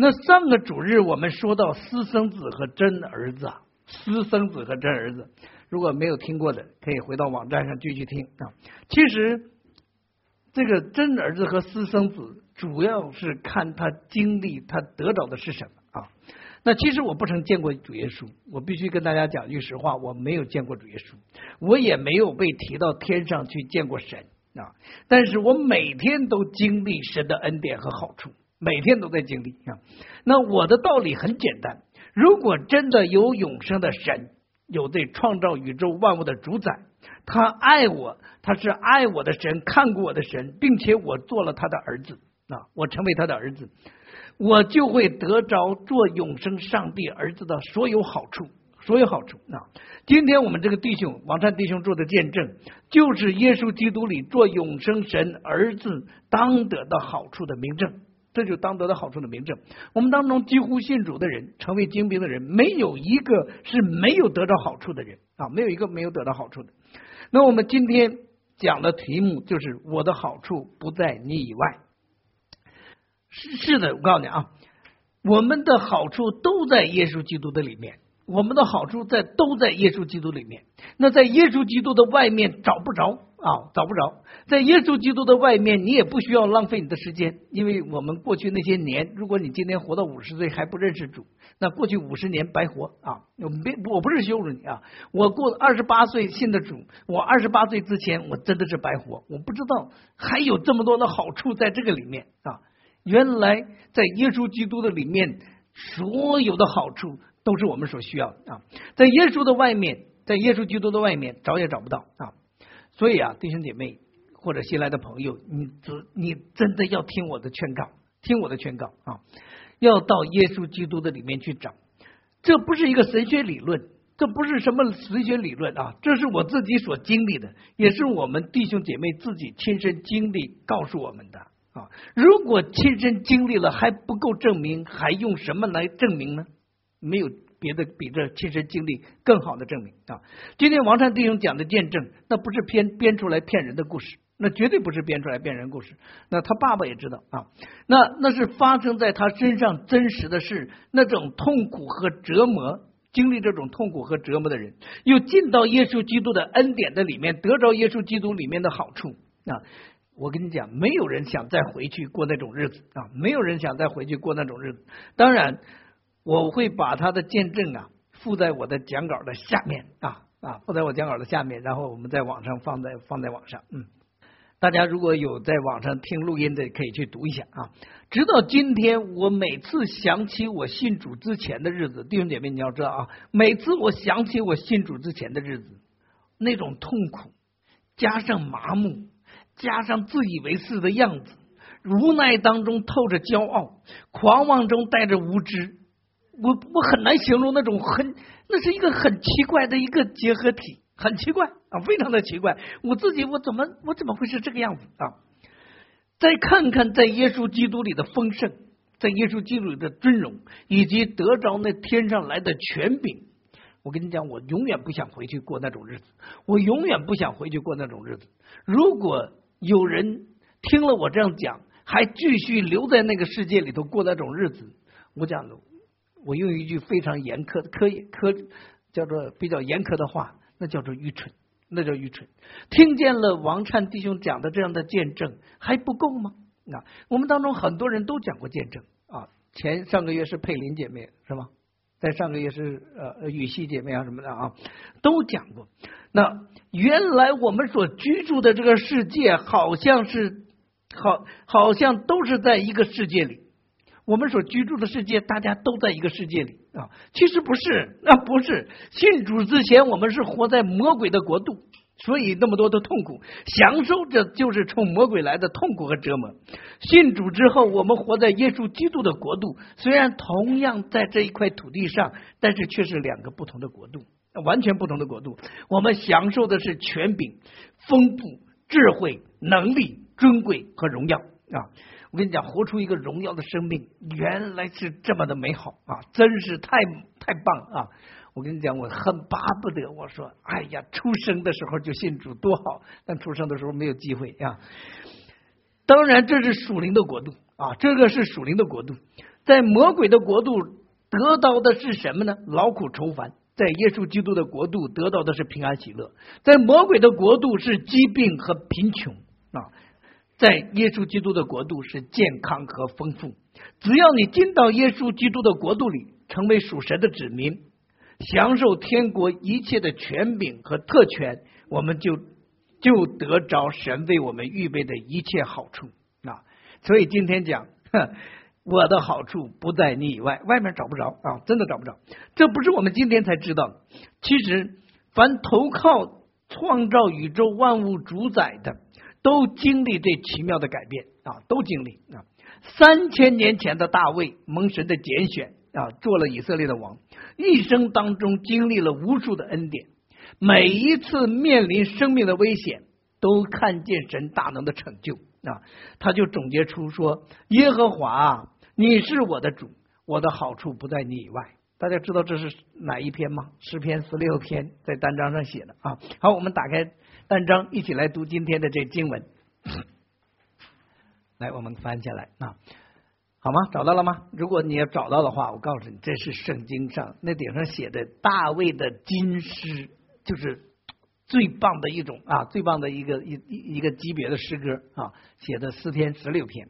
那上个主日我们说到私生子和真儿子，啊，私生子和真儿子，如果没有听过的，可以回到网站上继续听啊。其实这个真儿子和私生子，主要是看他经历他得着的是什么啊。那其实我不曾见过主耶稣，我必须跟大家讲句实话，我没有见过主耶稣，我也没有被提到天上去见过神啊。但是我每天都经历神的恩典和好处，每天都在经历啊。那我的道理很简单，如果真的有永生的神，有这创造宇宙万物的主宰，他爱我，他是爱我的神，看过我的神，并且我做了他的儿子啊，我成为他的儿子。我就会得着做永生上帝儿子的所有好处，所有好处啊！今天我们这个弟兄王灿弟兄做的见证，就是耶稣基督里做永生神儿子当得的好处的明证，这就当得到好处的明证。我们当中几乎信主的人，成为精兵的人，没有一个是没有得到好处的人啊，没有一个没有得到好处的。那我们今天讲的题目就是我的好处不在你以外。是是的，我告诉你啊，我们的好处都在耶稣基督的里面，我们的好处在都在耶稣基督里面。那在耶稣基督的外面找不着啊，找不着。在耶稣基督的外面，你也不需要浪费你的时间，因为我们过去那些年，如果你今天活到五十岁还不认识主，那过去五十年白活啊！我别，我不是羞辱你啊，我过二十八岁信的主，我二十八岁之前我真的是白活，我不知道还有这么多的好处在这个里面啊。原来在耶稣基督的里面，所有的好处都是我们所需要的啊！在耶稣的外面，在耶稣基督的外面找也找不到啊！所以啊，弟兄姐妹或者新来的朋友，你只你真的要听我的劝告，听我的劝告啊！要到耶稣基督的里面去找，这不是一个神学理论，这不是什么神学理论啊！这是我自己所经历的，也是我们弟兄姐妹自己亲身经历告诉我们的。啊，如果亲身经历了还不够证明，还用什么来证明呢？没有别的比这亲身经历更好的证明啊！今天王禅弟兄讲的见证，那不是编编出来骗人的故事，那绝对不是编出来骗人故事。那他爸爸也知道啊，那那是发生在他身上真实的事，那种痛苦和折磨，经历这种痛苦和折磨的人，又进到耶稣基督的恩典的里面，得着耶稣基督里面的好处啊。我跟你讲，没有人想再回去过那种日子啊！没有人想再回去过那种日子。当然，我会把他的见证啊附在我的讲稿的下面啊啊，附在我讲稿的下面，然后我们在网上放在放在网上。嗯，大家如果有在网上听录音的，可以去读一下啊。直到今天，我每次想起我信主之前的日子，弟兄姐妹你要知道啊，每次我想起我信主之前的日子，那种痛苦加上麻木。加上自以为是的样子，无奈当中透着骄傲，狂妄中带着无知。我我很难形容那种很，那是一个很奇怪的一个结合体，很奇怪啊，非常的奇怪。我自己我怎么我怎么会是这个样子啊？再看看在耶稣基督里的丰盛，在耶稣基督里的尊荣，以及得着那天上来的权柄。我跟你讲，我永远不想回去过那种日子，我永远不想回去过那种日子。如果有人听了我这样讲，还继续留在那个世界里头过那种日子。我讲，我用一句非常严苛的、科科叫做比较严苛的话，那叫做愚蠢，那叫愚蠢。听见了王灿弟兄讲的这样的见证，还不够吗？啊，我们当中很多人都讲过见证啊。前上个月是佩林姐妹是吗？在上个月是呃雨熙姐妹啊什么的啊，都讲过。那原来我们所居住的这个世界，好像是好，好像都是在一个世界里。我们所居住的世界，大家都在一个世界里啊。其实不是，那不是。信主之前，我们是活在魔鬼的国度，所以那么多的痛苦，享受着就是从魔鬼来的痛苦和折磨。信主之后，我们活在耶稣基督的国度，虽然同样在这一块土地上，但是却是两个不同的国度。完全不同的国度，我们享受的是权柄、丰富、智慧、能力、尊贵和荣耀啊！我跟你讲，活出一个荣耀的生命，原来是这么的美好啊！真是太太棒啊！我跟你讲，我很巴不得，我说，哎呀，出生的时候就信主多好，但出生的时候没有机会啊！当然，这是属灵的国度啊，这个是属灵的国度。在魔鬼的国度得到的是什么呢？劳苦愁烦。在耶稣基督的国度得到的是平安喜乐，在魔鬼的国度是疾病和贫穷啊，在耶稣基督的国度是健康和丰富。只要你进到耶稣基督的国度里，成为属神的子民，享受天国一切的权柄和特权，我们就就得着神为我们预备的一切好处啊。所以今天讲。我的好处不在你以外，外面找不着啊，真的找不着。这不是我们今天才知道。其实，凡投靠创造宇宙万物主宰的，都经历这奇妙的改变啊，都经历啊。三千年前的大卫蒙神的拣选啊，做了以色列的王，一生当中经历了无数的恩典，每一次面临生命的危险，都看见神大能的成就。啊，他就总结出说：“耶和华，你是我的主，我的好处不在你以外。”大家知道这是哪一篇吗？诗篇十六篇在单章上写的啊。好，我们打开单章，一起来读今天的这经文。来，我们翻起来啊，好吗？找到了吗？如果你要找到的话，我告诉你，这是圣经上那顶上写的大卫的金诗，就是。最棒的一种啊，最棒的一个一一一个级别的诗歌啊，写的四篇十六篇。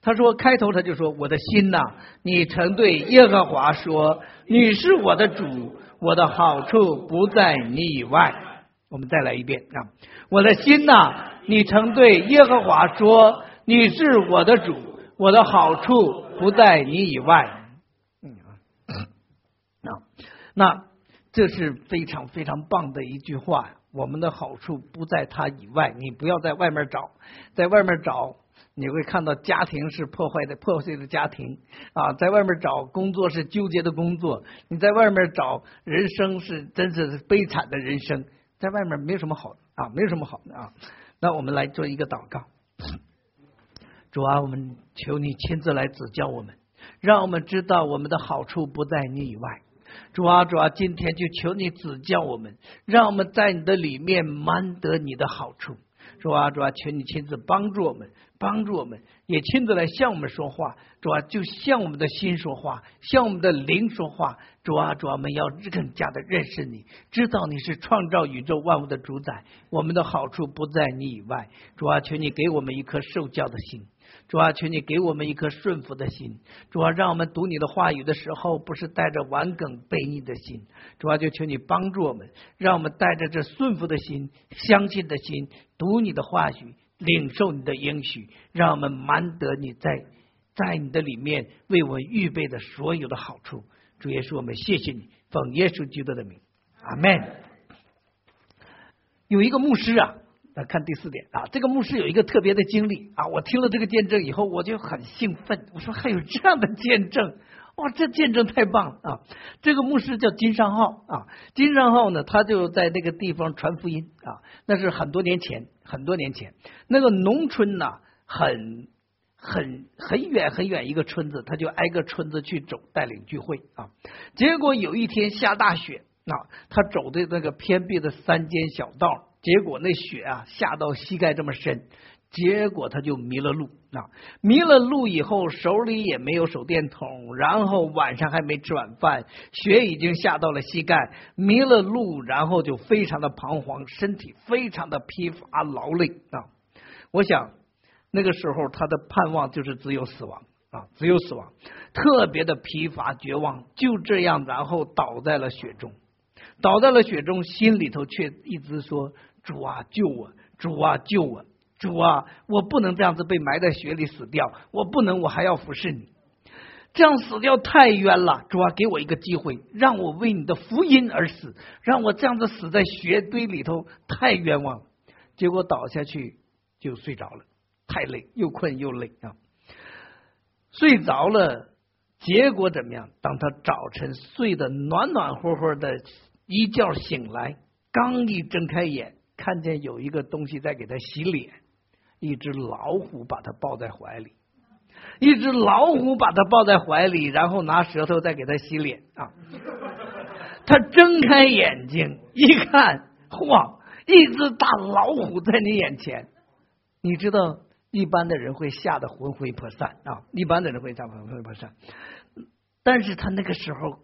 他说开头他就说：“我的心呐，你曾对耶和华说，你是我的主，我的好处不在你以外。”我们再来一遍啊，我的心呐，你曾对耶和华说，你是我的主，我的好处不在你以外。嗯啊，那这是非常非常棒的一句话。我们的好处不在他以外，你不要在外面找，在外面找你会看到家庭是破坏的、破碎的家庭啊，在外面找工作是纠结的工作，你在外面找人生是真是悲惨的人生，在外面没有什么好啊，没有什么好的啊。那我们来做一个祷告，主啊，我们求你亲自来指教我们，让我们知道我们的好处不在你以外。主啊，主啊，今天就求你指教我们，让我们在你的里面满得你的好处。主啊，主啊，求你亲自帮助我们，帮助我们，也亲自来向我们说话。主啊，就向我们的心说话，向我们的灵说话。主啊，主啊，我们要更加的认识你，知道你是创造宇宙万物的主宰。我们的好处不在你以外。主啊，求你给我们一颗受教的心。主啊，求你给我们一颗顺服的心。主啊，让我们读你的话语的时候，不是带着顽梗背逆的心。主啊，就求你帮助我们，让我们带着这顺服的心、相信的心，读你的话语，领受你的应许，让我们满得你在在你的里面为我们预备的所有的好处。主耶稣，我们谢谢你，奉耶稣基督的名，阿门。有一个牧师啊。来看第四点啊，这个牧师有一个特别的经历啊，我听了这个见证以后，我就很兴奋。我说还有这样的见证，哇，这见证太棒了啊！这个牧师叫金尚浩啊，金尚浩呢，他就在那个地方传福音啊，那是很多年前，很多年前，那个农村呢，很很很远很远一个村子，他就挨个村子去走，带领聚会啊。结果有一天下大雪啊，他走的那个偏僻的山间小道。结果那雪啊下到膝盖这么深，结果他就迷了路啊！迷了路以后手里也没有手电筒，然后晚上还没吃晚饭，雪已经下到了膝盖，迷了路，然后就非常的彷徨，身体非常的疲乏劳累啊！我想那个时候他的盼望就是只有死亡啊，只有死亡，特别的疲乏绝望，就这样然后倒在了雪中，倒在了雪中，心里头却一直说。主啊，救我！主啊，救我！主啊，我不能这样子被埋在雪里死掉，我不能，我还要服侍你。这样死掉太冤了。主啊，给我一个机会，让我为你的福音而死，让我这样子死在雪堆里头，太冤枉了。结果倒下去就睡着了，太累，又困又累啊。睡着了，结果怎么样？当他早晨睡得暖暖和和的，一觉醒来，刚一睁开眼。看见有一个东西在给他洗脸，一只老虎把他抱在怀里，一只老虎把他抱在怀里，然后拿舌头再给他洗脸啊！他睁开眼睛一看，嚯，一只大老虎在你眼前，你知道一般的人会吓得魂飞魄散啊，一般的人会吓得魂飞魄散。但是他那个时候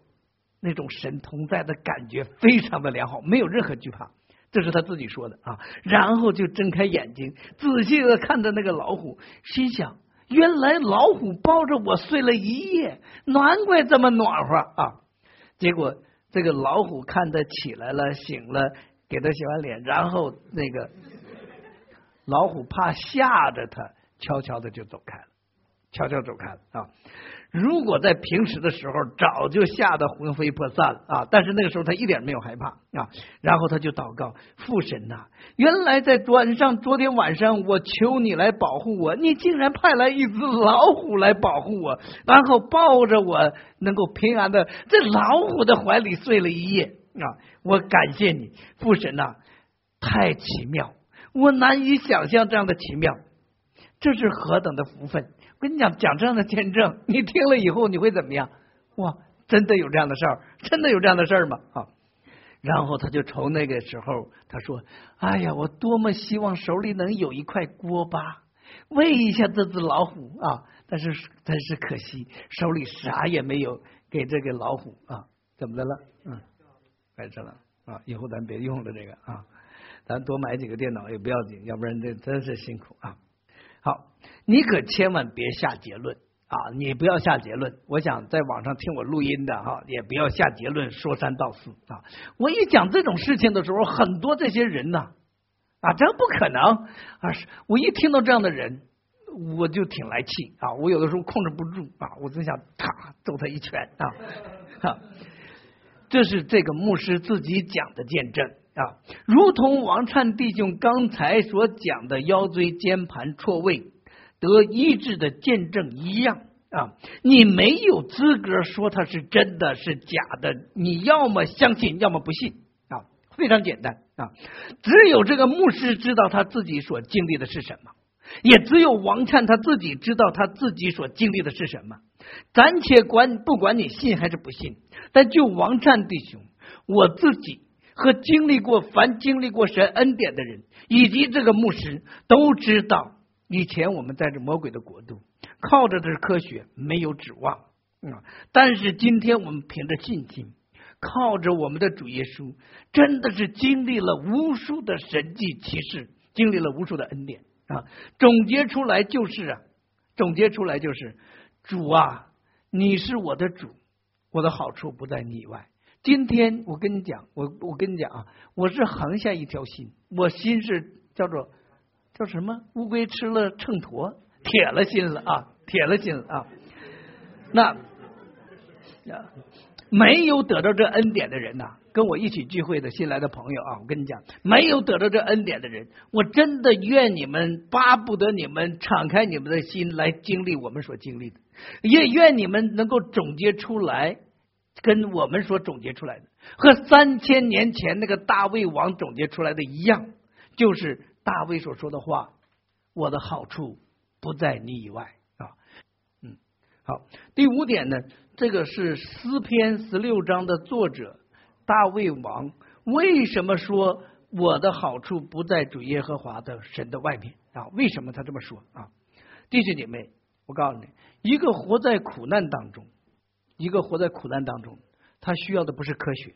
那种神同在的感觉非常的良好，没有任何惧怕，这是他自己说的啊。然后就睁开眼睛，仔细的看着那个老虎，心想：原来老虎抱着我睡了一夜，难怪这么暖和啊！结果这个老虎看他起来了，醒了，给他洗完脸，然后那个老虎怕吓着他，悄悄的就走开了，悄悄走开了啊。如果在平时的时候，早就吓得魂飞魄散了啊！但是那个时候他一点没有害怕啊。然后他就祷告父神呐，原来在晚上，昨天晚上我求你来保护我，你竟然派来一只老虎来保护我，然后抱着我能够平安的在老虎的怀里睡了一夜啊！我感谢你，父神呐，太奇妙，我难以想象这样的奇妙，这是何等的福分！跟你讲讲这样的见证，你听了以后你会怎么样？哇，真的有这样的事儿，真的有这样的事儿吗？啊！然后他就从那个时候他说：“哎呀，我多么希望手里能有一块锅巴，喂一下这只老虎啊！但是但是可惜手里啥也没有给这个老虎啊！怎么的了？嗯，白吃了啊！以后咱别用了这个啊，咱多买几个电脑也不要紧，要不然这真是辛苦啊！好。”你可千万别下结论啊！你不要下结论。我想在网上听我录音的哈，也不要下结论，说三道四啊！我一讲这种事情的时候，很多这些人呢啊，这不可能啊！我一听到这样的人，我就挺来气啊！我有的时候控制不住啊，我真想啪揍他一拳啊！哈，这是这个牧师自己讲的见证啊，如同王灿弟兄刚才所讲的腰椎间盘错位。得医治的见证一样啊！你没有资格说它是真的是假的，你要么相信，要么不信啊！非常简单啊！只有这个牧师知道他自己所经历的是什么，也只有王灿他自己知道他自己所经历的是什么。暂且管不管你信还是不信，但就王灿弟兄，我自己和经历过凡经历过神恩典的人，以及这个牧师都知道。以前我们在这魔鬼的国度，靠着的是科学，没有指望啊。但是今天我们凭着信心，靠着我们的主耶稣，真的是经历了无数的神迹奇事，经历了无数的恩典啊。总结出来就是啊，总结出来就是主啊，你是我的主，我的好处不在你以外。今天我跟你讲，我我跟你讲啊，我是横下一条心，我心是叫做。叫什么？乌龟吃了秤砣，铁了心了啊！铁了心了啊！那没有得到这恩典的人呐，跟我一起聚会的新来的朋友啊，我跟你讲，没有得到这恩典的人，我真的愿你们巴不得你们敞开你们的心来经历我们所经历的，也愿你们能够总结出来，跟我们所总结出来的，和三千年前那个大胃王总结出来的一样，就是。大卫所说的话，我的好处不在你以外啊。嗯，好，第五点呢，这个是诗篇十六章的作者大卫王为什么说我的好处不在主耶和华的神的外面啊？为什么他这么说啊？弟兄姐妹，我告诉你，一个活在苦难当中，一个活在苦难当中，他需要的不是科学，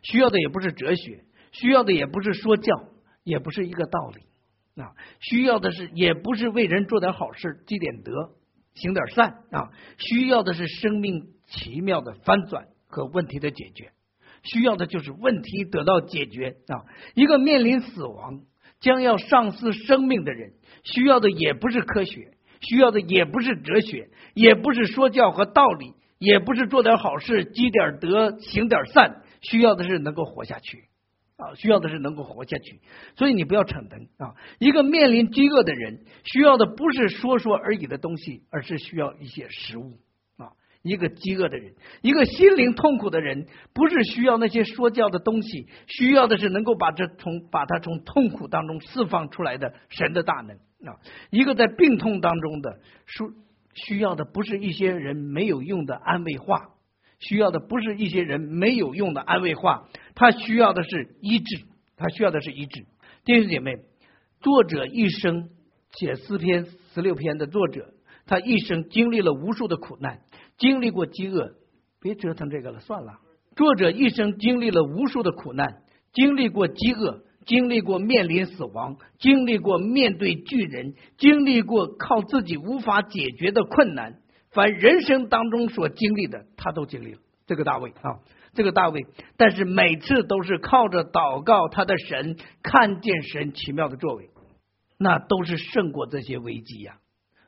需要的也不是哲学，需要的也不是说教，也不是一个道理。啊，需要的是，也不是为人做点好事、积点德、行点善啊，需要的是生命奇妙的翻转和问题的解决，需要的就是问题得到解决啊。一个面临死亡、将要丧失生命的人，需要的也不是科学，需要的也不是哲学，也不是说教和道理，也不是做点好事、积点德、行点善，需要的是能够活下去。啊，需要的是能够活下去，所以你不要逞能啊！一个面临饥饿的人，需要的不是说说而已的东西，而是需要一些食物啊！一个饥饿的人，一个心灵痛苦的人，不是需要那些说教的东西，需要的是能够把这从把他从痛苦当中释放出来的神的大能啊！一个在病痛当中的，需需要的不是一些人没有用的安慰话。需要的不是一些人没有用的安慰话，他需要的是医治，他需要的是医治。弟兄姐妹，作者一生写诗篇十六篇的作者，他一生经历了无数的苦难，经历过饥饿，别折腾这个了，算了。作者一生经历了无数的苦难，经历过饥饿，经历过面临死亡，经历过面对巨人，经历过靠自己无法解决的困难。凡人生当中所经历的，他都经历了。这个大卫啊，这个大卫，但是每次都是靠着祷告，他的神看见神奇妙的作为，那都是胜过这些危机呀。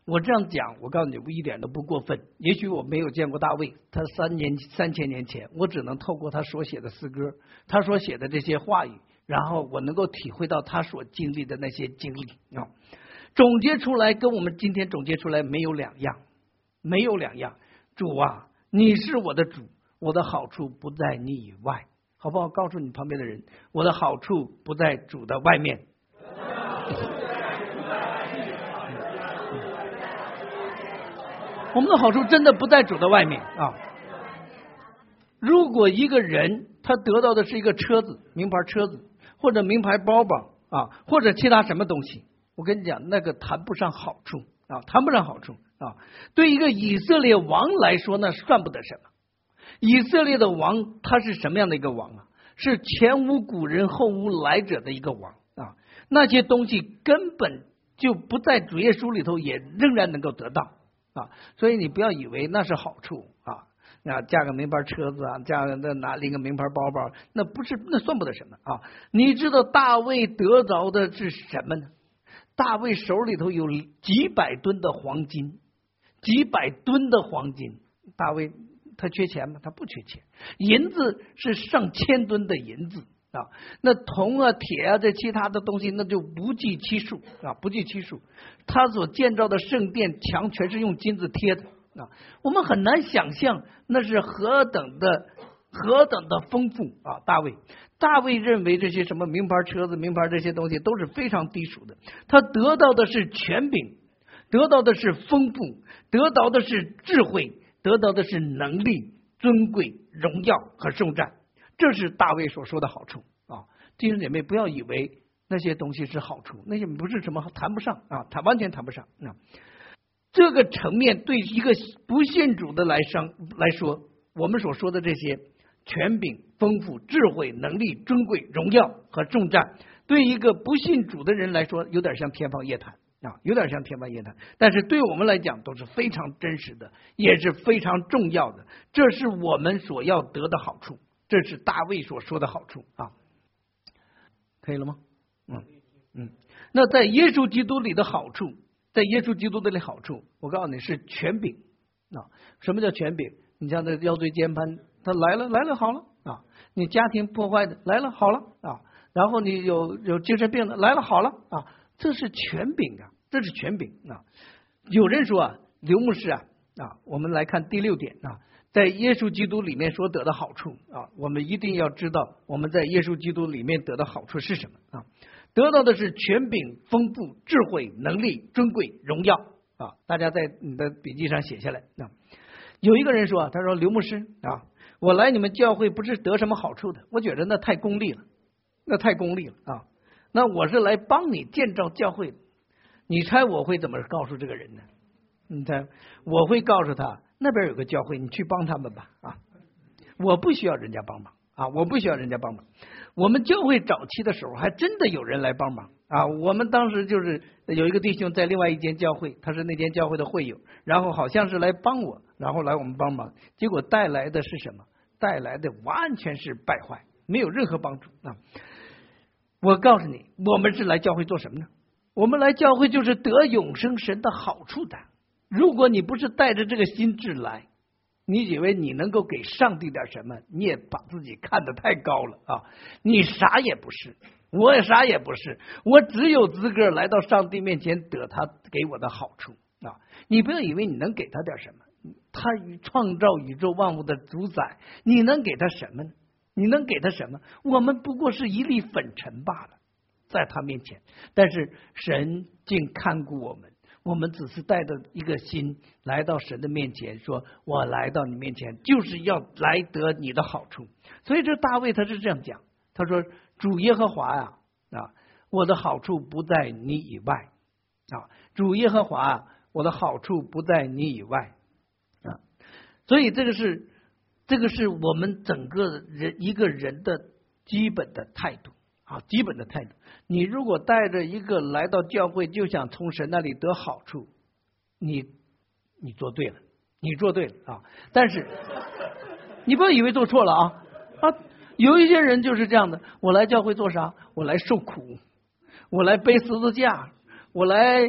我这样讲，我告诉你，我一点都不过分。也许我没有见过大卫，他三年三千年前，我只能透过他所写的诗歌，他所写的这些话语，然后我能够体会到他所经历的那些经历啊，总结出来跟我们今天总结出来没有两样。没有两样，主啊，你是我的主，我的好处不在你以外，好不好？告诉你旁边的人，我的好处不在主的外面。我们的好处真的不在主的外面啊！如果一个人他得到的是一个车子，名牌车子，或者名牌包包啊，或者其他什么东西，我跟你讲，那个谈不上好处啊，谈不上好处。啊，对一个以色列王来说，那算不得什么。以色列的王他是什么样的一个王啊？是前无古人后无来者的一个王啊。那些东西根本就不在主页书里头，也仍然能够得到啊。所以你不要以为那是好处啊，啊，驾个名牌车子啊，驾个那拿拎个名牌包包，那不是那算不得什么啊。你知道大卫得着的是什么呢？大卫手里头有几百吨的黄金。几百吨的黄金，大卫他缺钱吗？他不缺钱。银子是上千吨的银子啊，那铜啊、铁啊这其他的东西那就不计其数啊，不计其数。他所建造的圣殿墙全是用金子贴的啊，我们很难想象那是何等的何等的丰富啊！大卫，大卫认为这些什么名牌车子、名牌这些东西都是非常低俗的，他得到的是权柄。得到的是丰富，得到的是智慧，得到的是能力、尊贵、荣耀和圣战，这是大卫所说的好处啊！弟兄姐妹，不要以为那些东西是好处，那些不是什么谈不上啊，谈完全谈不上啊。这个层面对一个不信主的来生来说，我们所说的这些权柄、丰富、智慧、能力、尊贵、荣耀和重战，对一个不信主的人来说，有点像天方夜谭。啊，有点像天方夜谭，但是对我们来讲都是非常真实的，也是非常重要的。这是我们所要得的好处，这是大卫所说的好处啊。可以了吗？嗯嗯。那在耶稣基督里的好处，在耶稣基督里好处，我告诉你是权柄啊。什么叫权柄？你像那腰椎间盘，他来了来了好了啊。你家庭破坏的来了好了啊。然后你有有精神病的来了好了啊。这是权柄啊，这是权柄啊！有人说啊，刘牧师啊啊，我们来看第六点啊，在耶稣基督里面所得的好处啊，我们一定要知道我们在耶稣基督里面得的好处是什么啊？得到的是权柄、丰富、智慧、能力、尊贵、荣耀啊！大家在你的笔记上写下来啊。有一个人说啊，他说刘牧师啊，我来你们教会不是得什么好处的，我觉得那太功利了，那太功利了啊。那我是来帮你建造教会的，你猜我会怎么告诉这个人呢？你猜我会告诉他那边有个教会，你去帮他们吧啊！我不需要人家帮忙啊，我不需要人家帮忙。我们教会早期的时候，还真的有人来帮忙啊。我们当时就是有一个弟兄在另外一间教会，他是那间教会的会友，然后好像是来帮我，然后来我们帮忙，结果带来的是什么？带来的完全是败坏，没有任何帮助啊。我告诉你，我们是来教会做什么呢？我们来教会就是得永生神的好处的。如果你不是带着这个心智来，你以为你能够给上帝点什么？你也把自己看得太高了啊！你啥也不是，我也啥也不是，我只有资格来到上帝面前得他给我的好处啊！你不要以为你能给他点什么，他创造宇宙万物的主宰，你能给他什么呢？你能给他什么？我们不过是一粒粉尘罢了，在他面前。但是神竟看顾我们，我们只是带着一个心来到神的面前，说：“我来到你面前，就是要来得你的好处。”所以这大卫他是这样讲，他说：“主耶和华呀，啊，我的好处不在你以外啊。主耶和华，啊我的好处不在你以外啊。所以这个是这个是我们整个人一个人的基本的态度啊，基本的态度。你如果带着一个来到教会就想从神那里得好处，你你做对了，你做对了啊。但是你不要以为做错了啊啊！有一些人就是这样的，我来教会做啥？我来受苦，我来背十字架，我来，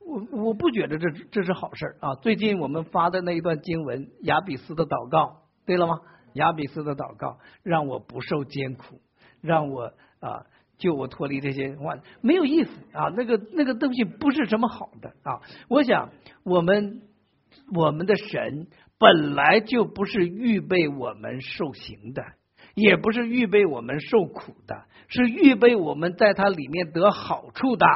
我我不觉得这这是好事啊。最近我们发的那一段经文，亚比斯的祷告，对了吗？亚比斯的祷告让我不受艰苦，让我啊。救我脱离这些话没有意思啊！那个那个东西不是什么好的啊！我想我们我们的神本来就不是预备我们受刑的，也不是预备我们受苦的，是预备我们在它里面得好处的。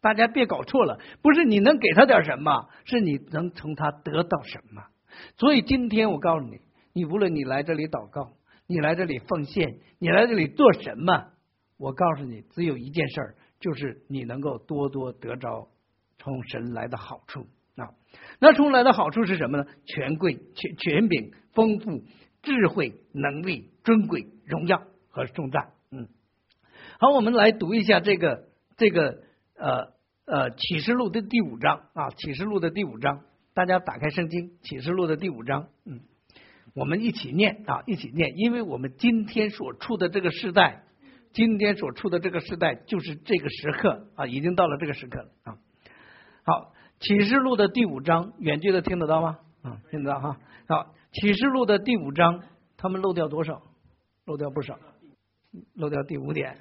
大家别搞错了，不是你能给他点什么，是你能从他得到什么。所以今天我告诉你，你无论你来这里祷告，你来这里奉献，你来这里做什么。我告诉你，只有一件事儿，就是你能够多多得着从神来的好处啊。那从来的好处是什么呢？权贵、权权柄、丰富、智慧、能力、尊贵、荣耀和重赞。嗯，好，我们来读一下这个这个呃呃启示录的第五章啊，启示录的第五章，大家打开圣经，启示录的第五章，嗯，我们一起念啊，一起念，因为我们今天所处的这个时代。今天所处的这个时代就是这个时刻啊，已经到了这个时刻了啊。好，启示录的第五章，远距的听得到吗？啊，听得到哈。好，启示录的第五章，他们漏掉多少？漏掉不少，漏掉第五点，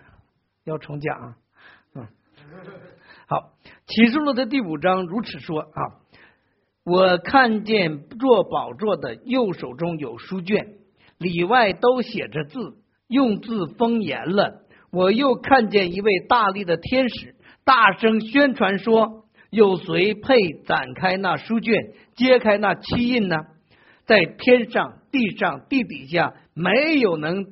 要重讲啊。嗯，好，启示录的第五章如此说啊，我看见做宝座的右手中有书卷，里外都写着字。用字封严了。我又看见一位大力的天使，大声宣传说：“有谁配展开那书卷，揭开那七印呢？在天上、地上、地底下，没有能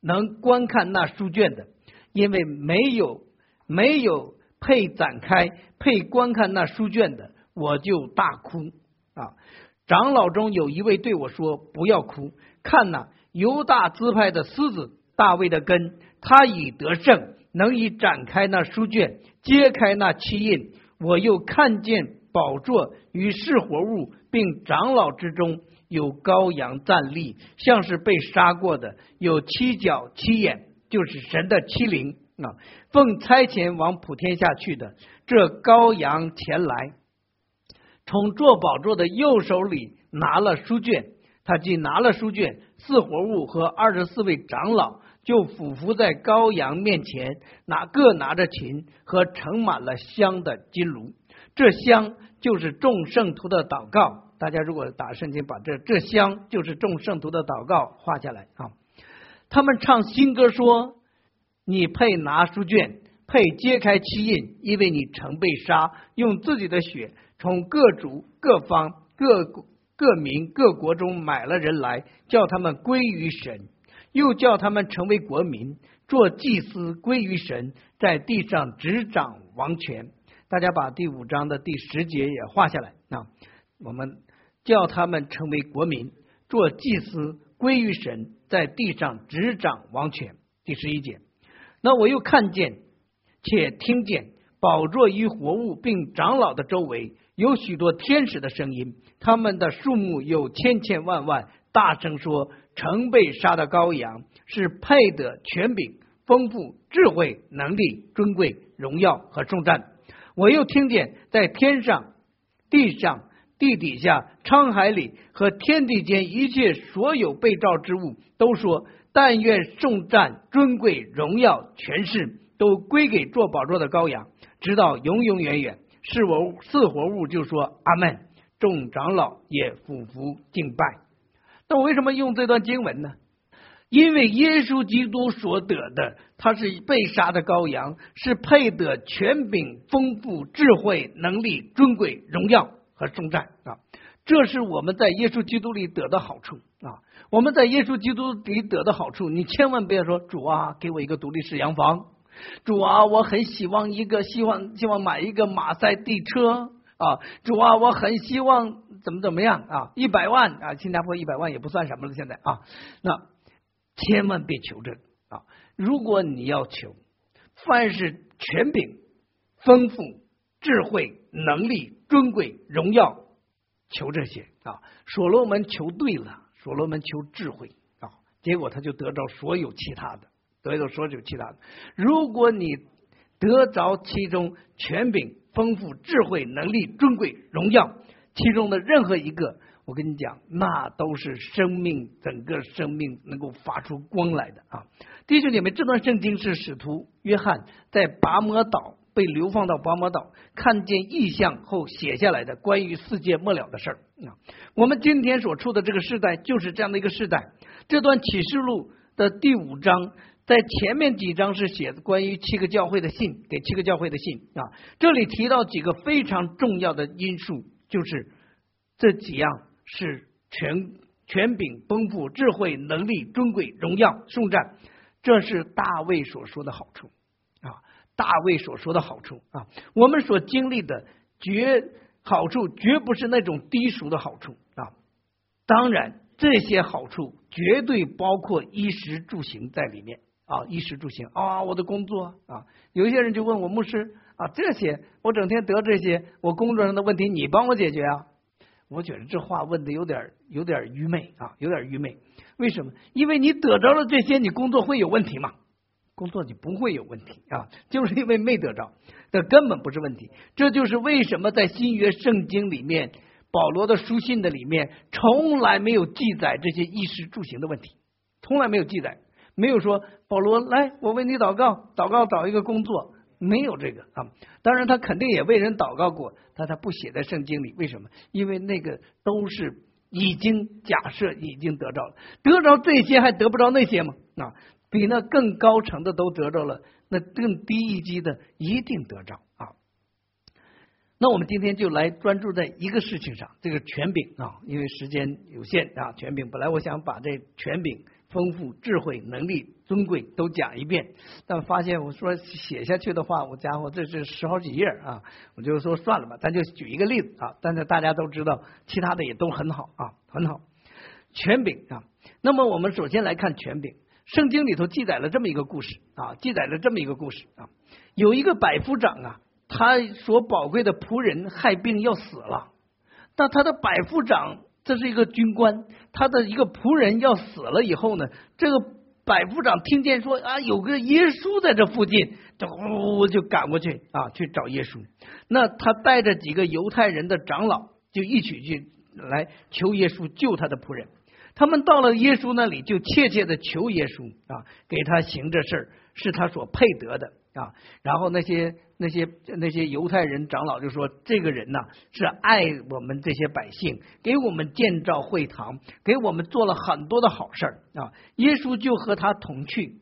能观看那书卷的，因为没有没有配展开、配观看那书卷的，我就大哭啊！长老中有一位对我说：‘不要哭，看呐。’”犹大支派的狮子大卫的根，他已得胜，能以展开那书卷，揭开那七印。我又看见宝座与是活物，并长老之中有羔羊站立，像是被杀过的，有七角七眼，就是神的七灵啊。奉差遣往普天下去的这羔羊前来，从坐宝座的右手里拿了书卷，他既拿了书卷。四活物和二十四位长老就俯伏在羔羊面前，拿各拿着琴和盛满了香的金炉。这香就是众圣徒的祷告。大家如果打圣经，把这这香就是众圣徒的祷告画下来啊。他们唱新歌说：“你配拿书卷，配揭开七印，因为你曾被杀，用自己的血从各族、各方、各。”各民各国中买了人来，叫他们归于神，又叫他们成为国民，做祭司归于神，在地上执掌王权。大家把第五章的第十节也画下来啊。我们叫他们成为国民，做祭司归于神，在地上执掌王权。第十一节，那我又看见且听见宝座与活物并长老的周围。有许多天使的声音，他们的数目有千千万万，大声说：“曾被杀的羔羊是配得权柄、丰富、智慧、能力、尊贵、荣耀和重赞。”我又听见在天上、地上、地底下、沧海里和天地间一切所有被造之物都说：“但愿重赞、尊贵、荣耀、权势都归给做宝座的羔羊，直到永永远远。”是我四活物就说阿门，众长老也俯伏敬拜。那我为什么用这段经文呢？因为耶稣基督所得的，他是被杀的羔羊，是配得权柄、丰富、智慧、能力、尊贵、荣耀和颂赞啊！这是我们在耶稣基督里得的好处啊！我们在耶稣基督里得的好处，你千万不要说主啊，给我一个独立式洋房，主啊，我很希望一个希望希望买一个马赛地车。啊，主啊，我很希望怎么怎么样啊，一百万啊，新加坡一百万也不算什么了，现在啊，那千万别求这啊，如果你要求，凡是权柄、丰富、智慧、能力、尊贵、荣耀，求这些啊，所罗门求对了，所罗门求智慧啊，结果他就得着所有其他的。所以说就其他的，如果你得着其中权柄、丰富、智慧、能力、尊贵、荣耀，其中的任何一个，我跟你讲，那都是生命整个生命能够发出光来的啊！弟兄姐妹，这段圣经是使徒约翰在拔摩岛被流放到拔摩岛，看见异象后写下来的关于世界末了的事儿啊！我们今天所处的这个时代就是这样的一个时代。这段启示录的第五章。在前面几章是写的关于七个教会的信，给七个教会的信啊。这里提到几个非常重要的因素，就是这几样是权权柄、丰富、智慧、能力、尊贵、荣耀、颂赞，这是大卫所说的好处啊。大卫所说的好处啊，我们所经历的绝好处，绝不是那种低俗的好处啊。当然，这些好处绝对包括衣食住行在里面。啊，衣食住行啊，我的工作啊，有一些人就问我牧师啊，这些我整天得这些，我工作上的问题你帮我解决啊？我觉得这话问的有点有点愚昧啊，有点愚昧。为什么？因为你得着了这些，你工作会有问题吗？工作你不会有问题啊，就是因为没得着，这根本不是问题。这就是为什么在新约圣经里面，保罗的书信的里面从来没有记载这些衣食住行的问题，从来没有记载。没有说保罗来，我为你祷告，祷告找一个工作，没有这个啊。当然，他肯定也为人祷告过，但他不写在圣经里。为什么？因为那个都是已经假设已经得着了，得着这些还得不着那些吗？啊，比那更高层的都得着了，那更低一级的一定得着啊。那我们今天就来专注在一个事情上，这个权柄啊，因为时间有限啊，权柄本来我想把这权柄。丰富智慧能力尊贵都讲一遍，但发现我说写下去的话，我家伙这是十好几页啊！我就说算了吧，咱就举一个例子啊。但是大家都知道，其他的也都很好啊，很好。权柄啊，那么我们首先来看权柄。圣经里头记载了这么一个故事啊，记载了这么一个故事啊，有一个百夫长啊，他所宝贵的仆人害病要死了，那他的百夫长。这是一个军官，他的一个仆人要死了以后呢，这个百夫长听见说啊，有个耶稣在这附近，就呼就赶过去啊，去找耶稣。那他带着几个犹太人的长老，就一起去来求耶稣救他的仆人。他们到了耶稣那里，就切切的求耶稣啊，给他行这事儿，是他所配得的。啊，然后那些那些那些犹太人长老就说：“这个人呐，是爱我们这些百姓，给我们建造会堂，给我们做了很多的好事儿啊。”耶稣就和他同去，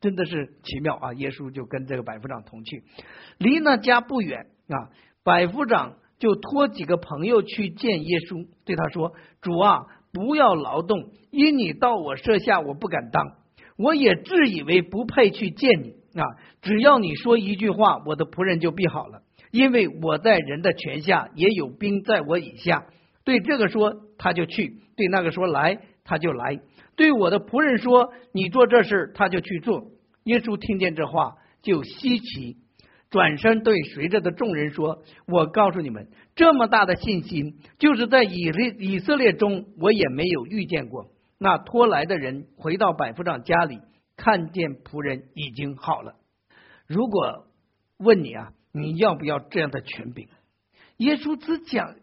真的是奇妙啊！耶稣就跟这个百夫长同去，离那家不远啊。百夫长就托几个朋友去见耶稣，对他说：“主啊，不要劳动，因你到我舍下，我不敢当，我也自以为不配去见你。”啊！只要你说一句话，我的仆人就必好了，因为我在人的权下，也有兵在我以下。对这个说，他就去；对那个说来，他就来；对我的仆人说，你做这事，他就去做。耶稣听见这话，就稀奇，转身对随着的众人说：“我告诉你们，这么大的信心，就是在以列以色列中，我也没有遇见过。”那拖来的人回到百夫长家里。看见仆人已经好了。如果问你啊，你要不要这样的权柄？耶稣只讲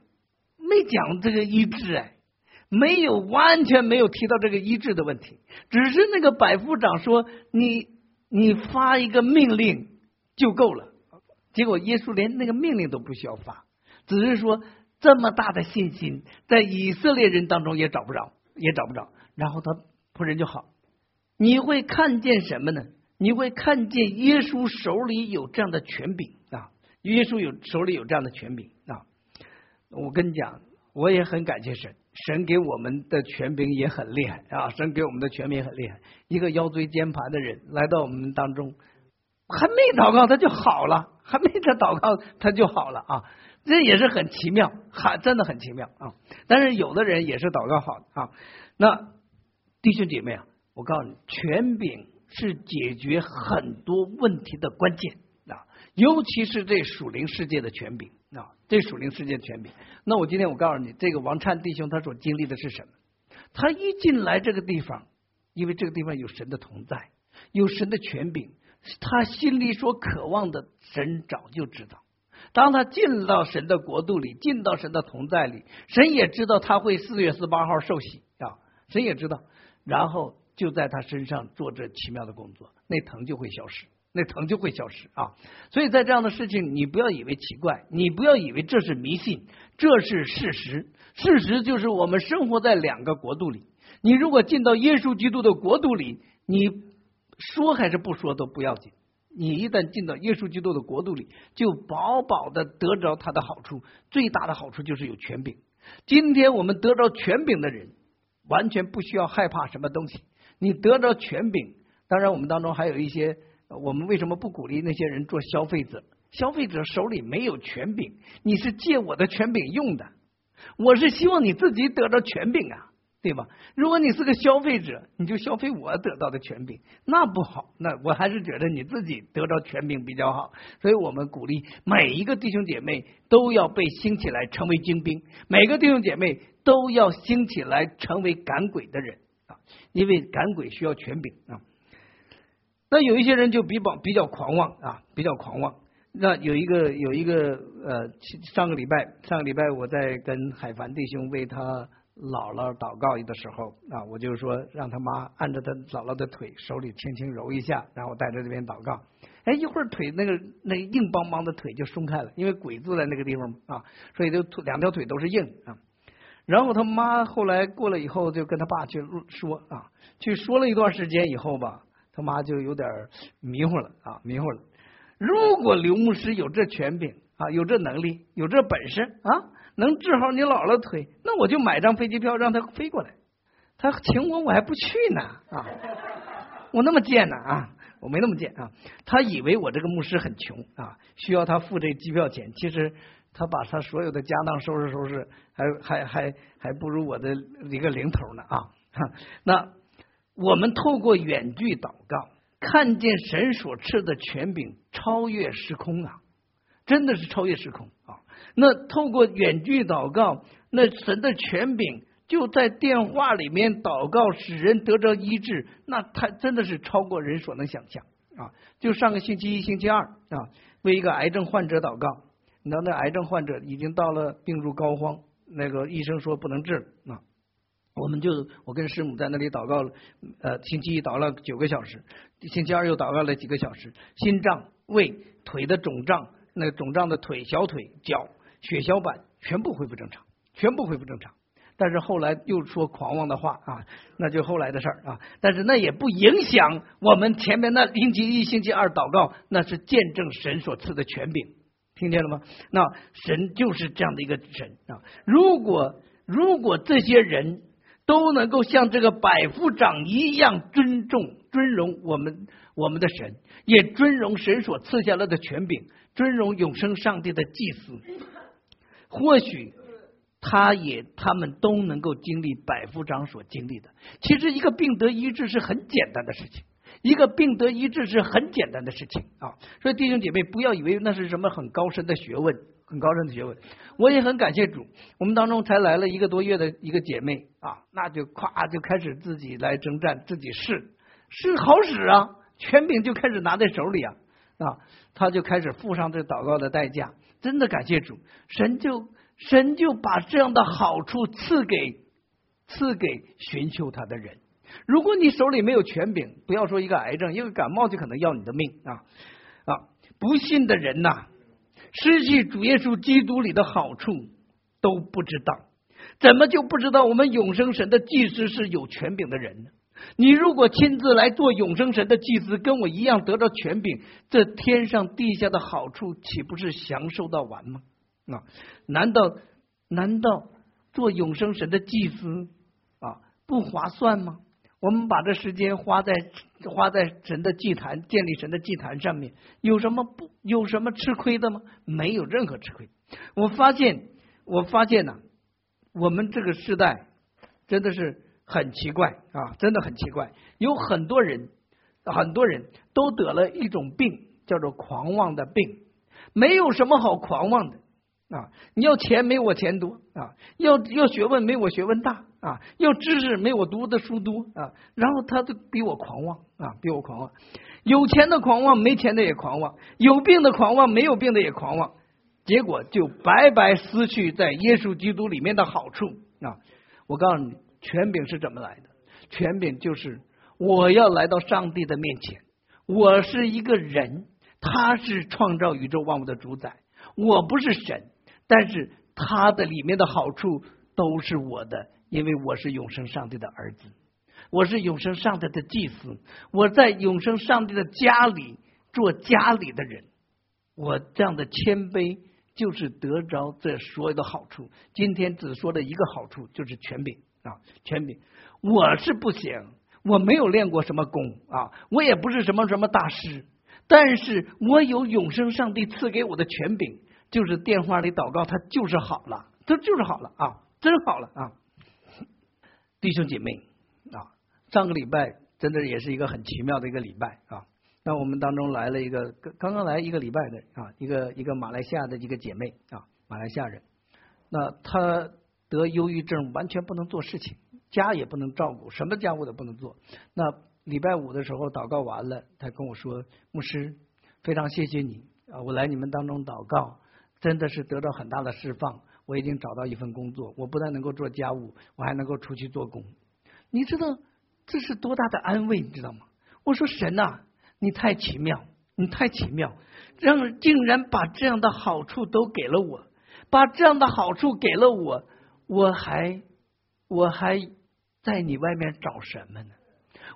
没讲这个医治哎，没有完全没有提到这个医治的问题，只是那个百夫长说你你发一个命令就够了。结果耶稣连那个命令都不需要发，只是说这么大的信心在以色列人当中也找不着，也找不着。然后他仆人就好。你会看见什么呢？你会看见耶稣手里有这样的权柄啊！耶稣有手里有这样的权柄啊！我跟你讲，我也很感谢神，神给我们的权柄也很厉害啊！神给我们的权柄也很厉害。一个腰椎间盘的人来到我们当中，还没祷告他就好了，还没他祷告他就好了啊，这也是很奇妙，还真的很奇妙啊。但是有的人也是祷告好的啊。那弟兄姐妹啊，我告诉你，权柄是解决很多问题的关键啊，尤其是这属灵世界的权柄啊，这属灵世界的权柄。那我今天我告诉你，这个王灿弟兄他所经历的是什么？他一进来这个地方，因为这个地方有神的同在，有神的权柄。他心里所渴望的，神早就知道。当他进到神的国度里，进到神的同在里，神也知道他会四月十八号受洗啊，神也知道。然后就在他身上做这奇妙的工作，那疼就会消失，那疼就会消失啊。所以在这样的事情，你不要以为奇怪，你不要以为这是迷信，这是事实。事实就是我们生活在两个国度里。你如果进到耶稣基督的国度里，你。说还是不说都不要紧，你一旦进到耶稣基督的国度里，就饱饱的得着他的好处。最大的好处就是有权柄。今天我们得着权柄的人，完全不需要害怕什么东西。你得着权柄，当然我们当中还有一些，我们为什么不鼓励那些人做消费者？消费者手里没有权柄，你是借我的权柄用的。我是希望你自己得着权柄啊。对吧？如果你是个消费者，你就消费我得到的权柄，那不好。那我还是觉得你自己得到权柄比较好。所以我们鼓励每一个弟兄姐妹都要被兴起来成为精兵，每个弟兄姐妹都要兴起来成为赶鬼的人啊！因为赶鬼需要权柄啊。那有一些人就比较比较狂妄啊，比较狂妄。那有一个有一个呃，上个礼拜上个礼拜我在跟海凡弟兄为他。姥姥祷告的时候啊，我就说让他妈按着他姥姥的腿，手里轻轻揉一下，然后带着这边祷告。哎，一会儿腿那个那硬邦邦的腿就松开了，因为鬼坐在那个地方啊，所以就两条腿都是硬啊。然后他妈后来过了以后，就跟他爸去说啊，去说了一段时间以后吧，他妈就有点迷糊了啊，迷糊了。如果刘牧师有这权柄啊，有这能力，有这本事啊。能治好你姥姥腿，那我就买张飞机票让他飞过来。他请我，我还不去呢啊！我那么贱呢啊！我没那么贱啊！他以为我这个牧师很穷啊，需要他付这机票钱。其实他把他所有的家当收拾收拾，还还还还不如我的一个零头呢啊！那我们透过远距祷告，看见神所赐的权柄超越时空啊！真的是超越时空啊！那透过远距祷告，那神的权柄就在电话里面祷告，使人得着医治。那他真的是超过人所能想象啊！就上个星期一、星期二啊，为一个癌症患者祷告，那那癌症患者已经到了病入膏肓，那个医生说不能治了啊。我们就我跟师母在那里祷告了，呃，星期一祷了九个小时，星期二又祷告了几个小时，心脏、胃、腿的肿胀，那肿胀的腿、小腿、脚。血小板全部恢复正常，全部恢复正常。但是后来又说狂妄的话啊，那就后来的事儿啊。但是那也不影响我们前面那星期一、星期二祷告，那是见证神所赐的权柄，听见了吗？那神就是这样的一个神啊。如果如果这些人都能够像这个百夫长一样尊重、尊荣我们我们的神，也尊荣神所赐下来的权柄，尊荣永生上帝的祭司。或许他也他们都能够经历百夫长所经历的。其实一个病得医治是很简单的事情，一个病得医治是很简单的事情啊！所以弟兄姐妹不要以为那是什么很高深的学问，很高深的学问。我也很感谢主，我们当中才来了一个多月的一个姐妹啊，那就咵就开始自己来征战，自己试是好使啊，权柄就开始拿在手里啊啊，他就开始付上这祷告的代价。真的感谢主，神就神就把这样的好处赐给赐给寻求他的人。如果你手里没有权柄，不要说一个癌症，一个感冒就可能要你的命啊啊！不信的人呐，失去主耶稣基督里的好处都不知道，怎么就不知道我们永生神的祭司是有权柄的人呢？你如果亲自来做永生神的祭司，跟我一样得到权柄，这天上地下的好处岂不是享受到完吗？啊，难道难道做永生神的祭司啊不划算吗？我们把这时间花在花在神的祭坛、建立神的祭坛上面，有什么不有什么吃亏的吗？没有任何吃亏。我发现，我发现呢，我们这个时代真的是很奇怪啊，真的很奇怪。有很多人，很多人都得了一种病，叫做狂妄的病。没有什么好狂妄的啊！你要钱没我钱多啊，要要学问没我学问大啊，要知识没我读的书多啊。然后他都比我狂妄啊，比我狂妄。有钱的狂妄，没钱的也狂妄；有病的狂妄，没有病的也狂妄。结果就白白失去在耶稣基督里面的好处啊！我告诉你，权柄是怎么来的？权柄就是我要来到上帝的面前，我是一个人。他是创造宇宙万物的主宰，我不是神，但是他的里面的好处都是我的，因为我是永生上帝的儿子，我是永生上帝的祭司，我在永生上帝的家里做家里的人，我这样的谦卑就是得着这所有的好处。今天只说的一个好处就是权柄啊，权柄，我是不行，我没有练过什么功啊，我也不是什么什么大师。但是我有永生上帝赐给我的权柄，就是电话里祷告，他就是好了，他就是好了啊，真好了啊！弟兄姐妹啊，上个礼拜真的也是一个很奇妙的一个礼拜啊。那我们当中来了一个刚刚来一个礼拜的啊，一个一个马来西亚的一个姐妹啊，马来西亚人。那她得忧郁症，完全不能做事情，家也不能照顾，什么家务都不能做。那礼拜五的时候祷告完了，他跟我说：“牧师，非常谢谢你啊！我来你们当中祷告，真的是得到很大的释放。我已经找到一份工作，我不但能够做家务，我还能够出去做工。你知道这是多大的安慰，你知道吗？我说神呐，你太奇妙，你太奇妙，让竟然把这样的好处都给了我，把这样的好处给了我，我还我还在你外面找什么呢？”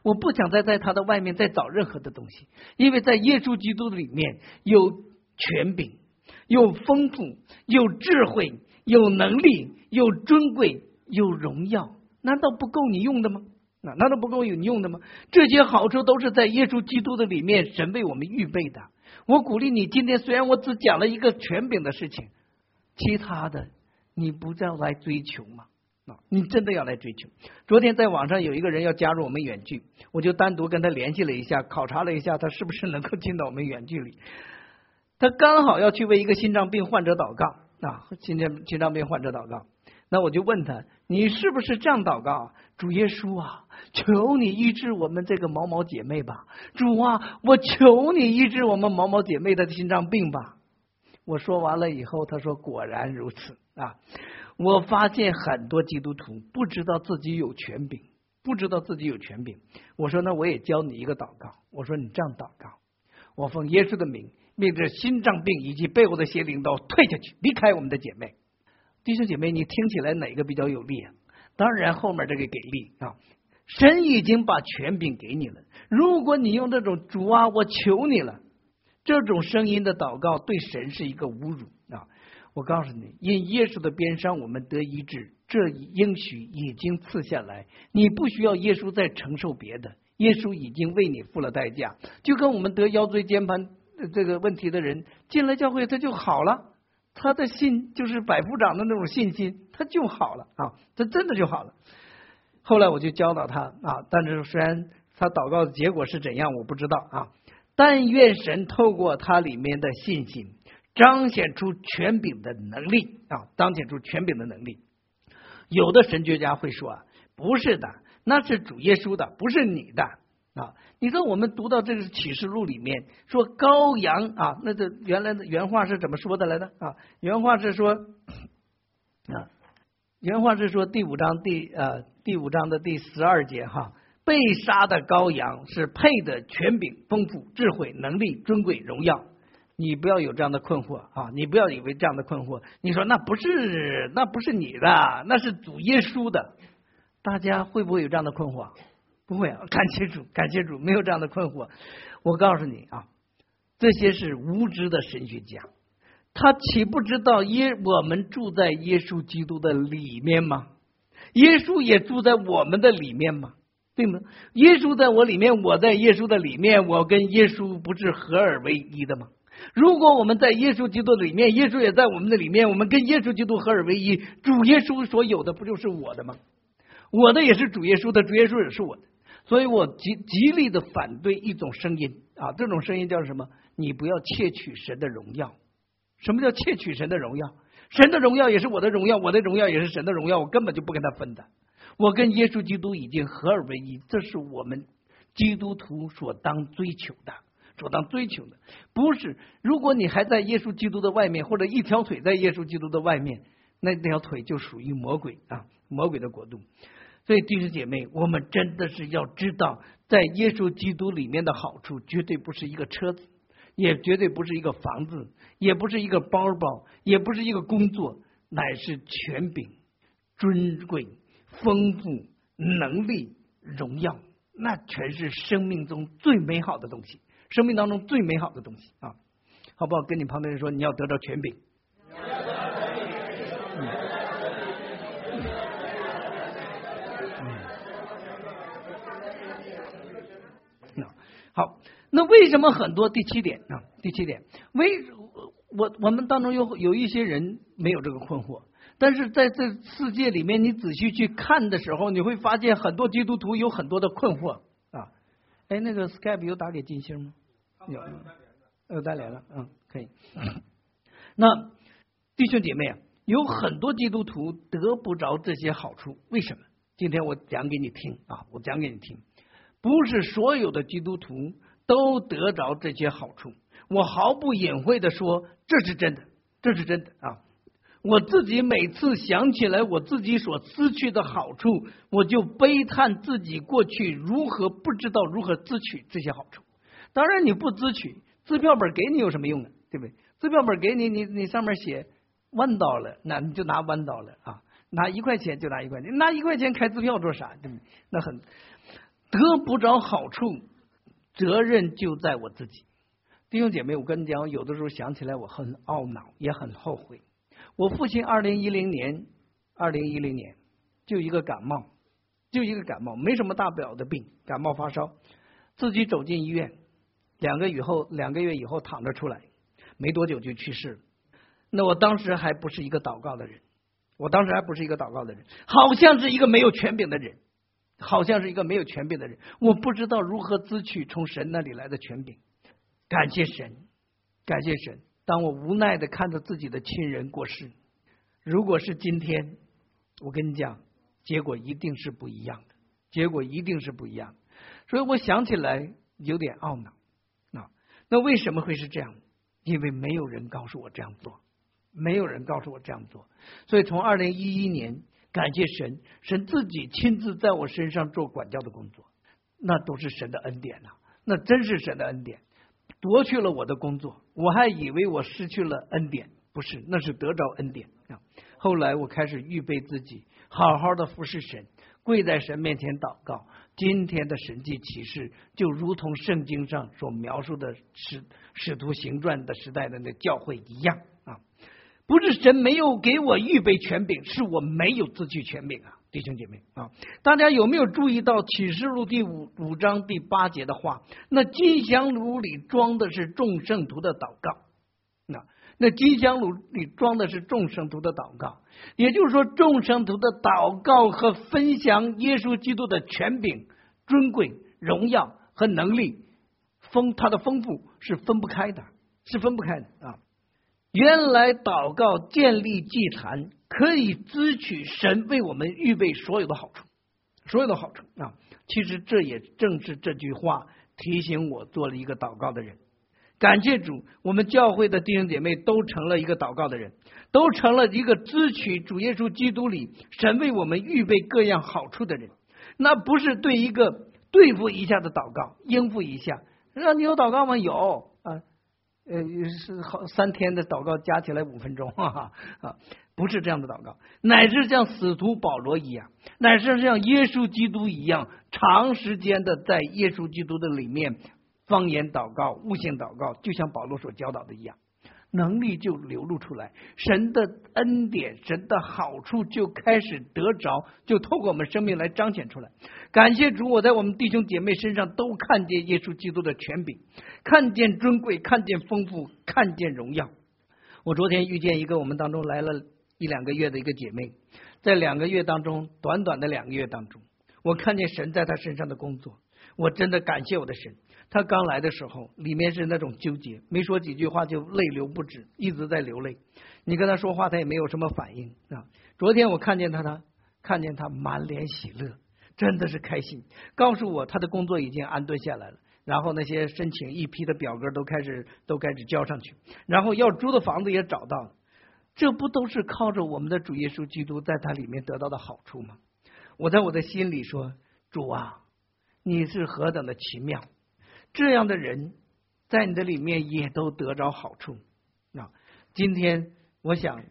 我不想再在他的外面再找任何的东西，因为在耶稣基督里面有权柄、有丰富、有智慧、有能力、有尊贵、有荣耀，难道不够你用的吗？那难道不够你用的吗？这些好处都是在耶稣基督的里面，神为我们预备的。我鼓励你，今天虽然我只讲了一个权柄的事情，其他的你不再来追求吗？啊，你真的要来追求？昨天在网上有一个人要加入我们远距，我就单独跟他联系了一下，考察了一下他是不是能够进到我们远距里。他刚好要去为一个心脏病患者祷告啊，心脏心脏病患者祷告。那我就问他，你是不是这样祷告？主耶稣啊，求你医治我们这个毛毛姐妹吧！主啊，我求你医治我们毛毛姐妹的心脏病吧！我说完了以后，他说果然如此啊。我发现很多基督徒不知道自己有权柄，不知道自己有权柄。我说，那我也教你一个祷告。我说，你这样祷告：我奉耶稣的名，命这心脏病以及背后的邪灵都退下去，离开我们的姐妹。弟兄姐妹，你听起来哪个比较有力啊？当然后面这个给力啊！神已经把权柄给你了。如果你用这种主啊，我求你了，这种声音的祷告，对神是一个侮辱啊！我告诉你，因耶稣的鞭伤，我们得医治，这应许已经赐下来。你不需要耶稣再承受别的，耶稣已经为你付了代价。就跟我们得腰椎间盘这个问题的人进了教会，他就好了。他的信就是百夫长的那种信心，他就好了啊，他真的就好了。后来我就教导他啊，但是虽然他祷告的结果是怎样，我不知道啊。但愿神透过他里面的信心。彰显出权柄的能力啊！彰显出权柄的能力。有的神学家会说啊，不是的，那是主耶稣的，不是你的啊！你说我们读到这个启示录里面说羔羊啊，那这原来的原话是怎么说的来的啊？原话是说 啊，原话是说第五章第呃第五章的第十二节哈，被杀的羔羊是配的权柄、丰富、智慧、能力、尊贵、荣耀。你不要有这样的困惑啊！你不要以为这样的困惑，你说那不是那不是你的，那是主耶稣的。大家会不会有这样的困惑？不会啊！感谢主，感谢主，没有这样的困惑。我告诉你啊，这些是无知的神学家，他岂不知道耶我们住在耶稣基督的里面吗？耶稣也住在我们的里面吗？对吗？耶稣在我里面，我在耶稣的里面，我跟耶稣不是合而为一的吗？如果我们在耶稣基督里面，耶稣也在我们的里面，我们跟耶稣基督合而为一，主耶稣所有的不就是我的吗？我的也是主耶稣的，主耶稣也是我的，所以我极极力的反对一种声音啊，这种声音叫什么？你不要窃取神的荣耀。什么叫窃取神的荣耀？神的荣耀也是我的荣耀，我的荣耀也是神的荣耀，我根本就不跟他分的。我跟耶稣基督已经合二为一，这是我们基督徒所当追求的。所当追求的不是，如果你还在耶稣基督的外面，或者一条腿在耶稣基督的外面，那条腿就属于魔鬼啊，魔鬼的国度。所以弟兄姐妹，我们真的是要知道，在耶稣基督里面的好处，绝对不是一个车子，也绝对不是一个房子，也不是一个包包，也不是一个工作，乃是权柄、尊贵、丰富、能力、荣耀，那全是生命中最美好的东西。生命当中最美好的东西啊，好不好？跟你旁边人说，你要得到权柄。那好，那为什么很多第七点啊？第七点，为我我们当中有有一些人没有这个困惑，但是在这世界里面，你仔细去看的时候，你会发现很多基督徒有很多的困惑啊。哎，那个 Skype 有打给金星吗？有，有带来了，嗯，可以。那弟兄姐妹，有很多基督徒得不着这些好处，为什么？今天我讲给你听啊，我讲给你听，不是所有的基督徒都得着这些好处。我毫不隐晦的说，这是真的，这是真的啊！我自己每次想起来我自己所失去的好处，我就悲叹自己过去如何不知道如何支取这些好处。当然你不支取，支票本给你有什么用呢？对不对？支票本给你，你你上面写弯刀了，那你就拿弯刀了啊！拿一块钱就拿一块钱，拿一块钱开支票做啥？对不对？那很得不着好处，责任就在我自己。弟兄姐妹，我跟你讲，有的时候想起来我很懊恼，也很后悔。我父亲二零一零年，二零一零年就一个感冒，就一个感冒，没什么大不了的病，感冒发烧，自己走进医院。两个月后，两个月以后躺着出来，没多久就去世了。那我当时还不是一个祷告的人，我当时还不是一个祷告的人，好像是一个没有权柄的人，好像是一个没有权柄的人。我不知道如何支取从神那里来的权柄。感谢神，感谢神。当我无奈的看着自己的亲人过世，如果是今天，我跟你讲，结果一定是不一样的，结果一定是不一样。所以我想起来有点懊恼啊。那为什么会是这样？因为没有人告诉我这样做，没有人告诉我这样做。所以从二零一一年，感谢神，神自己亲自在我身上做管教的工作，那都是神的恩典呐，那真是神的恩典，夺去了我的工作，我还以为我失去了恩典，不是，那是得着恩典啊。后来我开始预备自己，好好的服侍神，跪在神面前祷告。今天的神迹启示，就如同圣经上所描述的使使徒行传的时代的那教会一样！不是神没有给我预备权柄，是我没有自取权柄啊！弟兄姐妹啊，大家有没有注意到启示录第五五章第八节的话？那金香炉里装的是众圣徒的祷告，那那金香炉里装的是众圣徒的祷告。也就是说，众生徒的祷告和分享耶稣基督的权柄、尊贵、荣耀和能力丰，它的丰富是分不开的，是分不开的啊！原来祷告建立祭坛，可以支取神为我们预备所有的好处，所有的好处啊！其实这也正是这句话提醒我做了一个祷告的人。感谢主，我们教会的弟兄姐妹都成了一个祷告的人，都成了一个支取主耶稣基督里神为我们预备各样好处的人。那不是对一个对付一下的祷告，应付一下。让你有祷告吗？有，呃，是好三天的祷告加起来五分钟，哈哈啊，不是这样的祷告，乃至像使徒保罗一样，乃至像耶稣基督一样，长时间的在耶稣基督的里面。方言祷告、悟性祷告，就像保罗所教导的一样。能力就流露出来，神的恩典、神的好处就开始得着，就透过我们生命来彰显出来。感谢主，我在我们弟兄姐妹身上都看见耶稣基督的权柄，看见尊贵，看见丰富，看见荣耀。我昨天遇见一个我们当中来了一两个月的一个姐妹，在两个月当中，短短的两个月当中，我看见神在她身上的工作，我真的感谢我的神。他刚来的时候，里面是那种纠结，没说几句话就泪流不止，一直在流泪。你跟他说话，他也没有什么反应啊。昨天我看见他，他看见他满脸喜乐，真的是开心，告诉我他的工作已经安顿下来了。然后那些申请一批的表格都开始都开始交上去，然后要租的房子也找到了。这不都是靠着我们的主耶稣基督在他里面得到的好处吗？我在我的心里说：主啊，你是何等的奇妙！这样的人，在你的里面也都得着好处。啊，今天我想，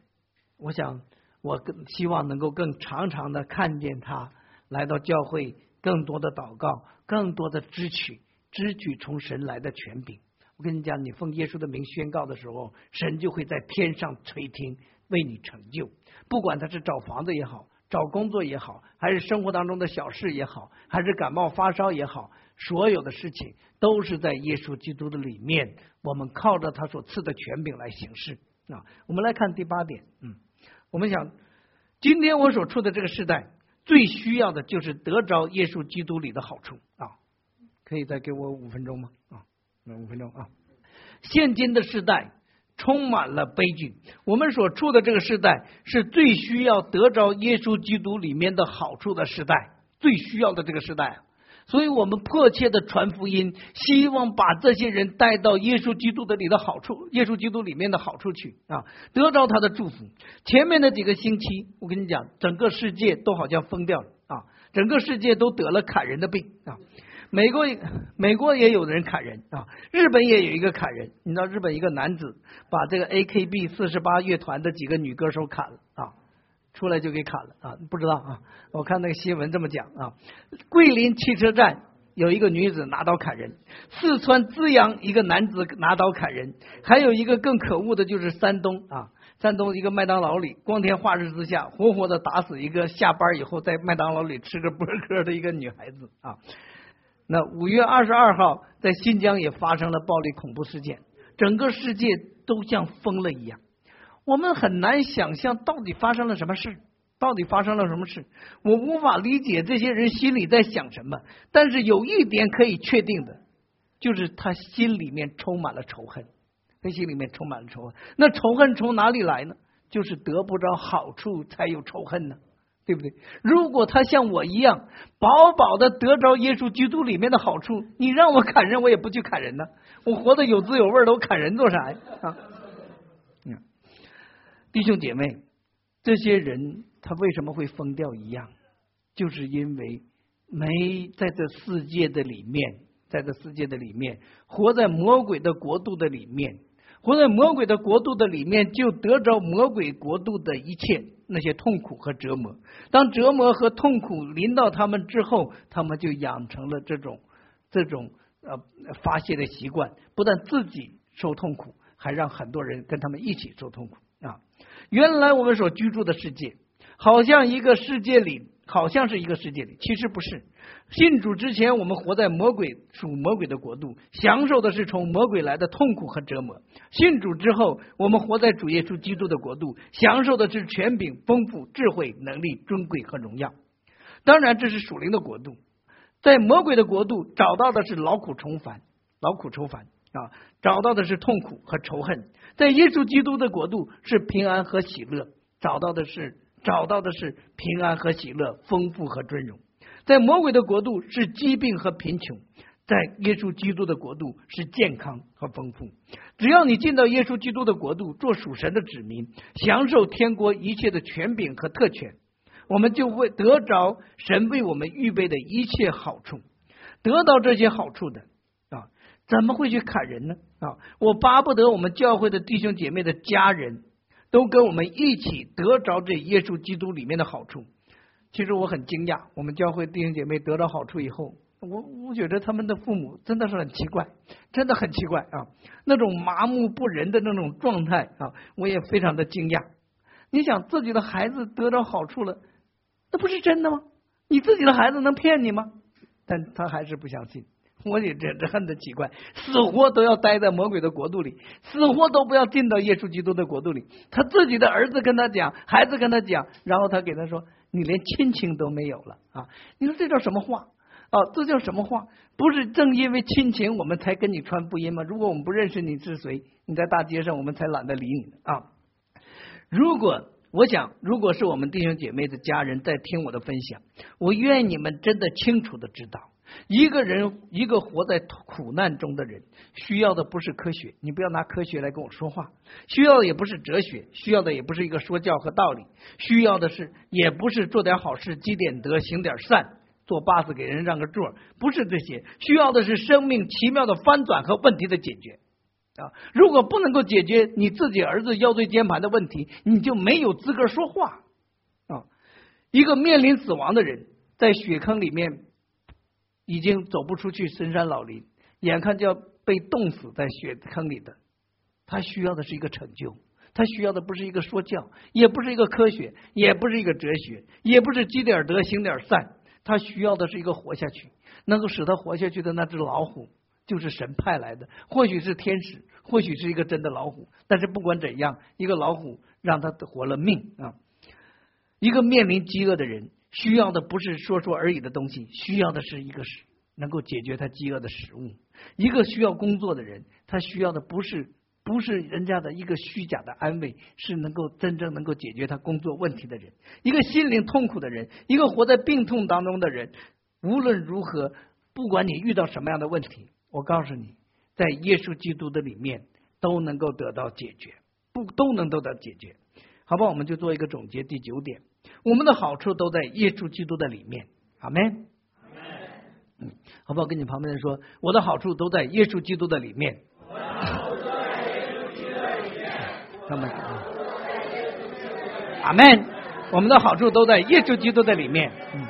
我想，我更希望能够更常常的看见他来到教会，更多的祷告，更多的支取，支取从神来的权柄。我跟你讲，你奉耶稣的名宣告的时候，神就会在天上垂听，为你成就。不管他是找房子也好，找工作也好，还是生活当中的小事也好，还是感冒发烧也好。所有的事情都是在耶稣基督的里面，我们靠着他所赐的权柄来行事啊。我们来看第八点，嗯，我们想，今天我所处的这个时代，最需要的就是得着耶稣基督里的好处啊。可以再给我五分钟吗？啊，五分钟啊。现今的时代充满了悲剧，我们所处的这个时代是最需要得着耶稣基督里面的好处的时代，最需要的这个时代。所以我们迫切的传福音，希望把这些人带到耶稣基督的里的好处，耶稣基督里面的好处去啊，得着他的祝福。前面的几个星期，我跟你讲，整个世界都好像疯掉了啊，整个世界都得了砍人的病啊。美国美国也有人砍人啊，日本也有一个砍人。你知道日本一个男子把这个 A K B 四十八乐团的几个女歌手砍了啊。出来就给砍了啊！不知道啊，我看那个新闻这么讲啊。桂林汽车站有一个女子拿刀砍人，四川资阳一个男子拿刀砍人，还有一个更可恶的就是山东啊，山东一个麦当劳里光天化日之下活活的打死一个下班以后在麦当劳里吃个波哥的一个女孩子啊。那五月二十二号在新疆也发生了暴力恐怖事件，整个世界都像疯了一样。我们很难想象到底发生了什么事，到底发生了什么事？我无法理解这些人心里在想什么。但是有一点可以确定的，就是他心里面充满了仇恨，他心里面充满了仇恨。那仇恨从哪里来呢？就是得不着好处才有仇恨呢，对不对？如果他像我一样饱饱的得着耶稣基督里面的好处，你让我砍人，我也不去砍人呢。我活得有滋有味的，我砍人做啥呀？啊！弟兄姐妹，这些人他为什么会疯掉一样？就是因为没在这世界的里面，在这世界的里面，活在魔鬼的国度的里面，活在魔鬼的国度的里面，就得着魔鬼国度的一切那些痛苦和折磨。当折磨和痛苦临到他们之后，他们就养成了这种这种呃发泄的习惯，不但自己受痛苦，还让很多人跟他们一起受痛苦。原来我们所居住的世界，好像一个世界里，好像是一个世界里，其实不是。信主之前，我们活在魔鬼属魔鬼的国度，享受的是从魔鬼来的痛苦和折磨。信主之后，我们活在主耶稣基督的国度，享受的是权柄、丰富、智慧、能力、尊贵和荣耀。当然，这是属灵的国度。在魔鬼的国度，找到的是劳苦重烦，劳苦愁烦啊，找到的是痛苦和仇恨。在耶稣基督的国度是平安和喜乐，找到的是找到的是平安和喜乐，丰富和尊荣。在魔鬼的国度是疾病和贫穷，在耶稣基督的国度是健康和丰富。只要你进到耶稣基督的国度，做属神的子民，享受天国一切的权柄和特权，我们就会得着神为我们预备的一切好处。得到这些好处的。怎么会去砍人呢？啊，我巴不得我们教会的弟兄姐妹的家人都跟我们一起得着这耶稣基督里面的好处。其实我很惊讶，我们教会弟兄姐妹得到好处以后，我我觉得他们的父母真的是很奇怪，真的很奇怪啊！那种麻木不仁的那种状态啊，我也非常的惊讶。你想自己的孩子得到好处了，那不是真的吗？你自己的孩子能骗你吗？但他还是不相信。我也真是恨的奇怪，死活都要待在魔鬼的国度里，死活都不要进到耶稣基督的国度里。他自己的儿子跟他讲，孩子跟他讲，然后他给他说：“你连亲情都没有了啊！”你说这叫什么话啊？这叫什么话？不是正因为亲情，我们才跟你传福音吗？如果我们不认识你是谁，你在大街上，我们才懒得理你啊！如果我想，如果是我们弟兄姐妹的家人在听我的分享，我愿你们真的清楚的知道。一个人，一个活在苦难中的人，需要的不是科学，你不要拿科学来跟我说话；需要的也不是哲学，需要的也不是一个说教和道理，需要的是，也不是做点好事积点德行点善，做八字给人让个座，不是这些，需要的是生命奇妙的翻转和问题的解决啊！如果不能够解决你自己儿子腰椎间盘的问题，你就没有资格说话啊！一个面临死亡的人，在血坑里面。已经走不出去深山老林，眼看就要被冻死在雪坑里的，他需要的是一个拯救，他需要的不是一个说教，也不是一个科学，也不是一个哲学，也不是积点德行点善，他需要的是一个活下去，能够使他活下去的那只老虎，就是神派来的，或许是天使，或许是一个真的老虎，但是不管怎样，一个老虎让他活了命啊！一个面临饥饿的人。需要的不是说说而已的东西，需要的是一个是能够解决他饥饿的食物。一个需要工作的人，他需要的不是不是人家的一个虚假的安慰，是能够真正能够解决他工作问题的人。一个心灵痛苦的人，一个活在病痛当中的人，无论如何，不管你遇到什么样的问题，我告诉你，在耶稣基督的里面都能够得到解决，不都能得到解决。好吧，我们就做一个总结，第九点。我们的好处都在耶稣基督的里面，阿门。嗯，好不好？跟你旁边人说，我的好处都在耶稣基督的里面。他们，阿门。我们的好处都在耶稣基督的里面。嗯。